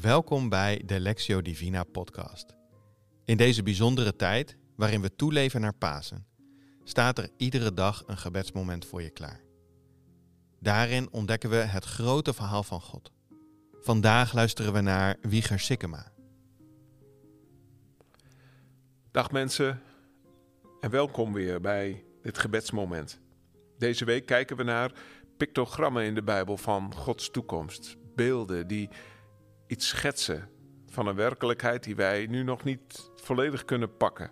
Welkom bij de Lectio Divina podcast. In deze bijzondere tijd, waarin we toeleven naar Pasen, staat er iedere dag een gebedsmoment voor je klaar. Daarin ontdekken we het grote verhaal van God. Vandaag luisteren we naar Wieger Sikkema. Dag mensen en welkom weer bij dit gebedsmoment. Deze week kijken we naar pictogrammen in de Bijbel van Gods toekomst. Beelden die iets schetsen van een werkelijkheid die wij nu nog niet volledig kunnen pakken,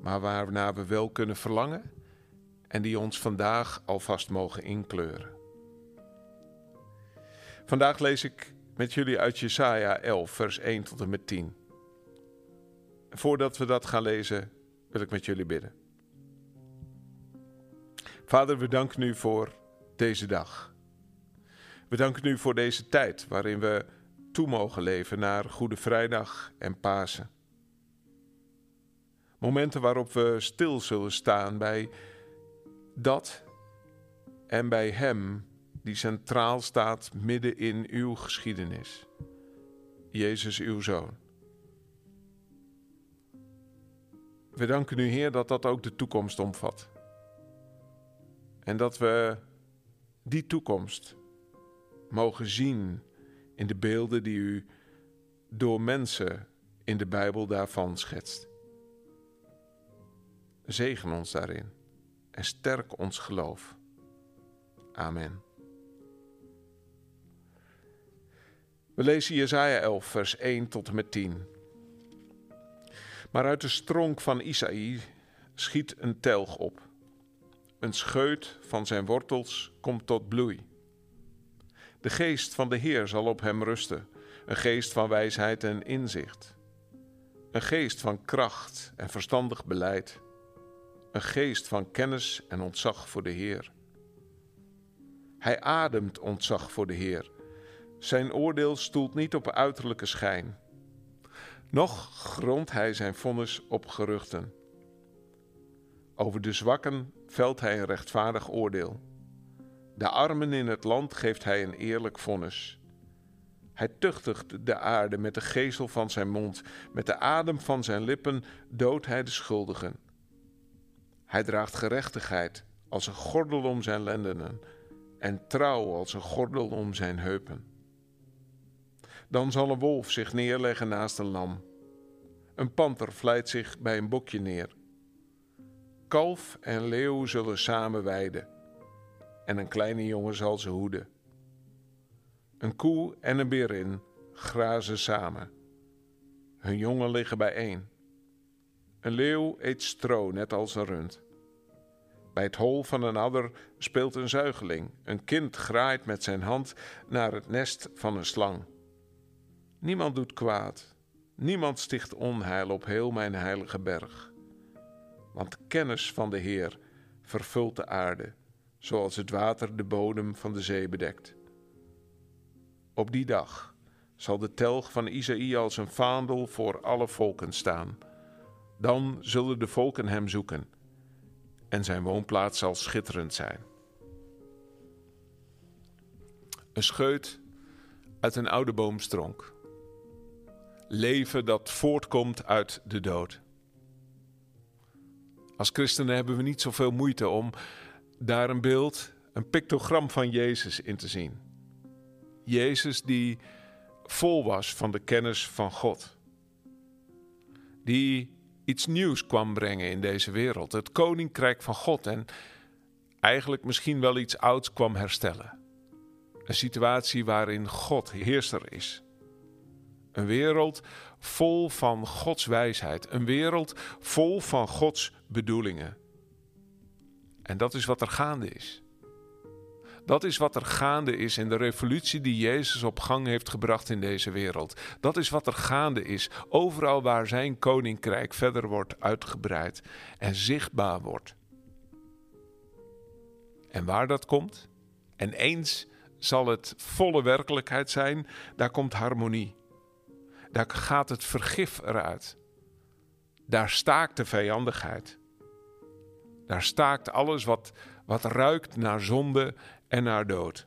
maar waarnaar we wel kunnen verlangen en die ons vandaag alvast mogen inkleuren. Vandaag lees ik met jullie uit Jesaja 11, vers 1 tot en met 10. Voordat we dat gaan lezen, wil ik met jullie bidden. Vader, we danken u voor deze dag. We danken u voor deze tijd waarin we toe mogen leven naar Goede Vrijdag en Pasen. Momenten waarop we stil zullen staan bij dat en bij Hem die centraal staat midden in uw geschiedenis. Jezus, uw Zoon. We danken u, Heer, dat dat ook de toekomst omvat. En dat we die toekomst mogen zien in de beelden die u door mensen in de Bijbel daarvan schetst. Zegen ons daarin en sterk ons geloof. Amen. We lezen Jesaja 11, vers 1 tot en met 10. Maar uit de stronk van Isaïe schiet een telg op. Een scheut van zijn wortels komt tot bloei. De geest van de Heer zal op hem rusten, een geest van wijsheid en inzicht. Een geest van kracht en verstandig beleid. Een geest van kennis en ontzag voor de Heer. Hij ademt ontzag voor de Heer. Zijn oordeel stoelt niet op uiterlijke schijn. Nog grondt hij zijn vonnis op geruchten. Over de zwakken velt hij een rechtvaardig oordeel. De armen in het land geeft hij een eerlijk vonnis. Hij tuchtigt de aarde met de gezel van zijn mond, met de adem van zijn lippen doodt hij de schuldigen. Hij draagt gerechtigheid als een gordel om zijn lendenen en trouw als een gordel om zijn heupen. Dan zal een wolf zich neerleggen naast een lam. Een panter vlijt zich bij een bokje neer. Kalf en leeuw zullen samen weiden en een kleine jongen zal ze hoeden. Een koe en een berin grazen samen. Hun jongen liggen bijeen. Een leeuw eet stro, net als een rund. Bij het hol van een adder speelt een zuigeling. Een kind graait met zijn hand naar het nest van een slang. Niemand doet kwaad. Niemand sticht onheil op heel mijn heilige berg. Want kennis van de Heer vervult de aarde zoals het water de bodem van de zee bedekt. Op die dag zal de telg van Isaïe als een vaandel voor alle volken staan. Dan zullen de volken hem zoeken en zijn woonplaats zal schitterend zijn. Een scheut uit een oude boomstronk. Leven dat voortkomt uit de dood. Als christenen hebben we niet zoveel moeite om daar een beeld, een pictogram van Jezus in te zien. Jezus die vol was van de kennis van God. Die iets nieuws kwam brengen in deze wereld. Het koninkrijk van God en eigenlijk misschien wel iets ouds kwam herstellen. Een situatie waarin God heerser is. Een wereld vol van Gods wijsheid. Een wereld vol van Gods bedoelingen. En dat is wat er gaande is. Dat is wat er gaande is in de revolutie die Jezus op gang heeft gebracht in deze wereld. Dat is wat er gaande is, overal waar zijn koninkrijk verder wordt uitgebreid en zichtbaar wordt. En waar dat komt, en eens zal het volle werkelijkheid zijn, daar komt harmonie. Daar gaat het vergif eruit. Daar staakt de vijandigheid. Daar staakt alles wat, wat ruikt naar zonde en naar dood.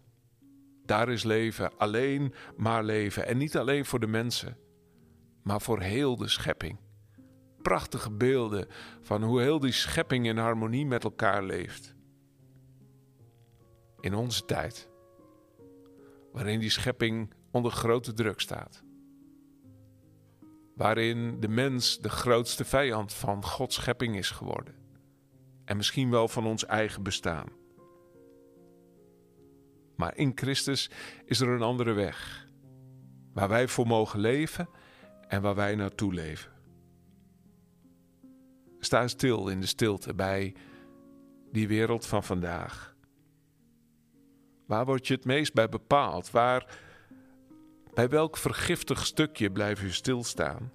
Daar is leven, alleen maar leven. En niet alleen voor de mensen, maar voor heel de schepping. Prachtige beelden van hoe heel die schepping in harmonie met elkaar leeft. In onze tijd, waarin die schepping onder grote druk staat. Waarin de mens de grootste vijand van Gods schepping is geworden. En misschien wel van ons eigen bestaan. Maar in Christus is er een andere weg. Waar wij voor mogen leven en waar wij naartoe leven. Sta stil in de stilte bij die wereld van vandaag. Waar word je het meest bij bepaald? Waar, bij welk vergiftig stukje blijf je stilstaan?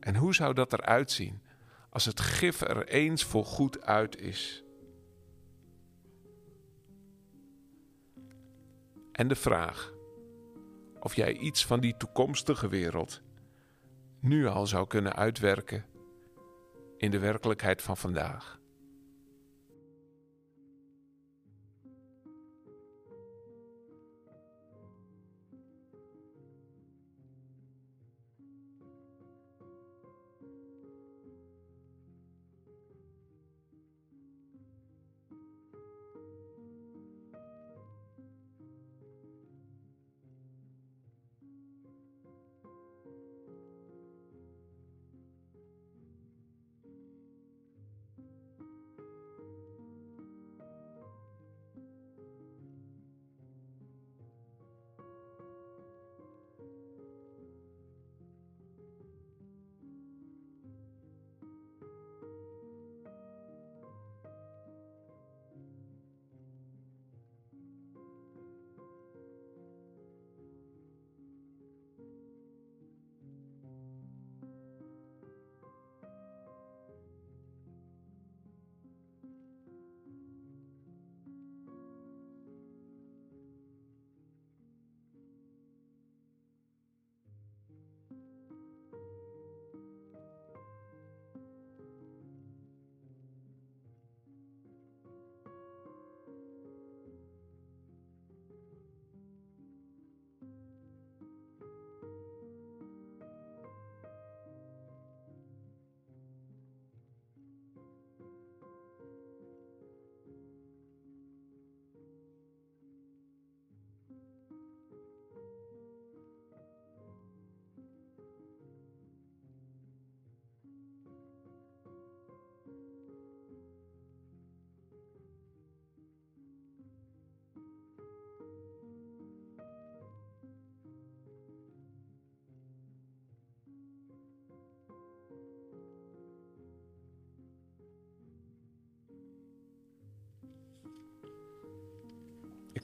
En hoe zou dat eruit zien als het gif er eens voor goed uit is? En de vraag of jij iets van die toekomstige wereld nu al zou kunnen uitwerken in de werkelijkheid van vandaag.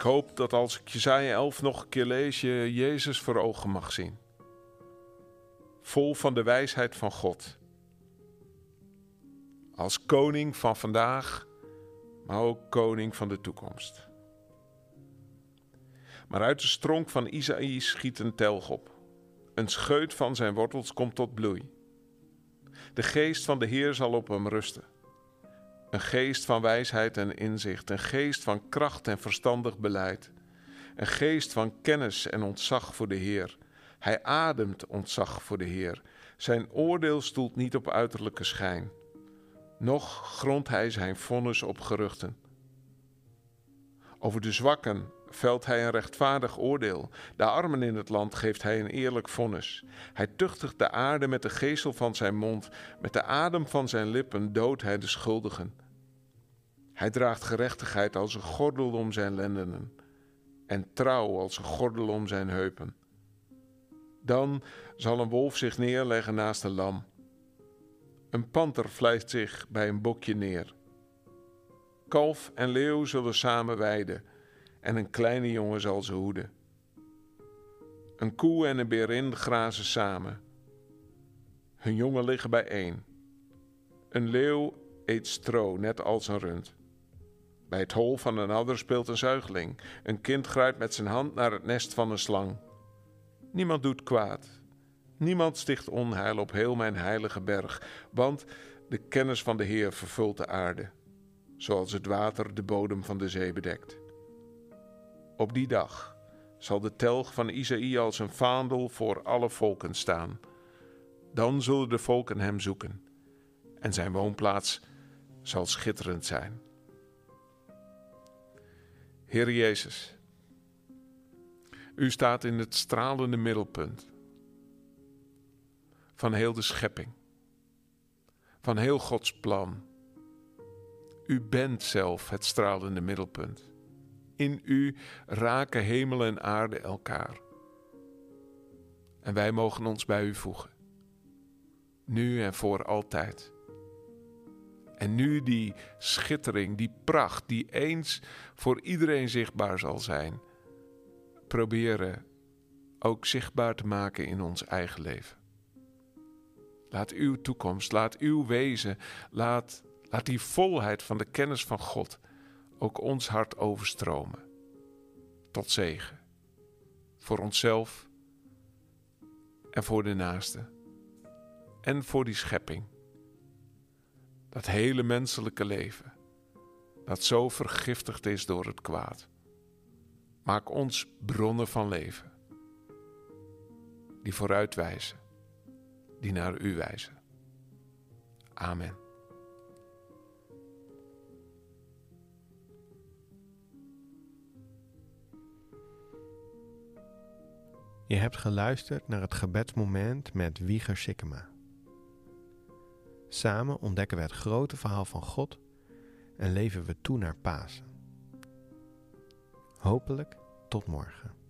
Hoop dat als ik Jezaja 11 nog een keer lees, je Jezus voor ogen mag zien. Vol van de wijsheid van God. Als koning van vandaag, maar ook koning van de toekomst. Maar uit de stronk van Isaïe schiet een telg op. Een scheut van zijn wortels komt tot bloei. De geest van de Heer zal op hem rusten een geest van wijsheid en inzicht, een geest van kracht en verstandig beleid, een geest van kennis en ontzag voor de Heer. Hij ademt ontzag voor de Heer. Zijn oordeel stoelt niet op uiterlijke schijn, noch grondt hij zijn vonnis op geruchten. Over de zwakken velt hij een rechtvaardig oordeel. De armen in het land geeft hij een eerlijk vonnis. Hij tuchtigt de aarde met de geestel van zijn mond, met de adem van zijn lippen doodt hij de schuldigen. Hij draagt gerechtigheid als een gordel om zijn lendenen en trouw als een gordel om zijn heupen. Dan zal een wolf zich neerleggen naast een lam. Een panter vlijt zich bij een bokje neer. Kalf en leeuw zullen samen weiden en een kleine jongen zal ze hoeden. Een koe en een berin grazen samen. Hun jongen liggen bijeen. Een leeuw eet stro, net als een rund. Bij het hol van een ouder speelt een zuigeling. Een kind grijpt met zijn hand naar het nest van een slang. Niemand doet kwaad. Niemand sticht onheil op heel mijn heilige berg, want de kennis van de Heer vervult de aarde, zoals het water de bodem van de zee bedekt. Op die dag zal de telg van Isaïe als een vaandel voor alle volken staan. Dan zullen de volken hem zoeken en zijn woonplaats zal schitterend zijn. Heer Jezus, u staat in het stralende middelpunt van heel de schepping, van heel Gods plan. U bent zelf het stralende middelpunt. In u raken hemel en aarde elkaar. En wij mogen ons bij u voegen, nu en voor altijd. En nu die schittering, die pracht, die eens voor iedereen zichtbaar zal zijn, proberen ook zichtbaar te maken in ons eigen leven. Laat uw toekomst, laat uw wezen, laat, laat die volheid van de kennis van God ook ons hart overstromen. Tot zegen. Voor onszelf en voor de naaste. En voor die schepping. Dat hele menselijke leven. Dat zo vergiftigd is door het kwaad. Maak ons bronnen van leven. Die vooruitwijzen. Die naar u wijzen. Amen. Je hebt geluisterd naar het gebedsmoment met Wieger Sikkema. Samen ontdekken we het grote verhaal van God en leven we toe naar Pasen. Hopelijk tot morgen.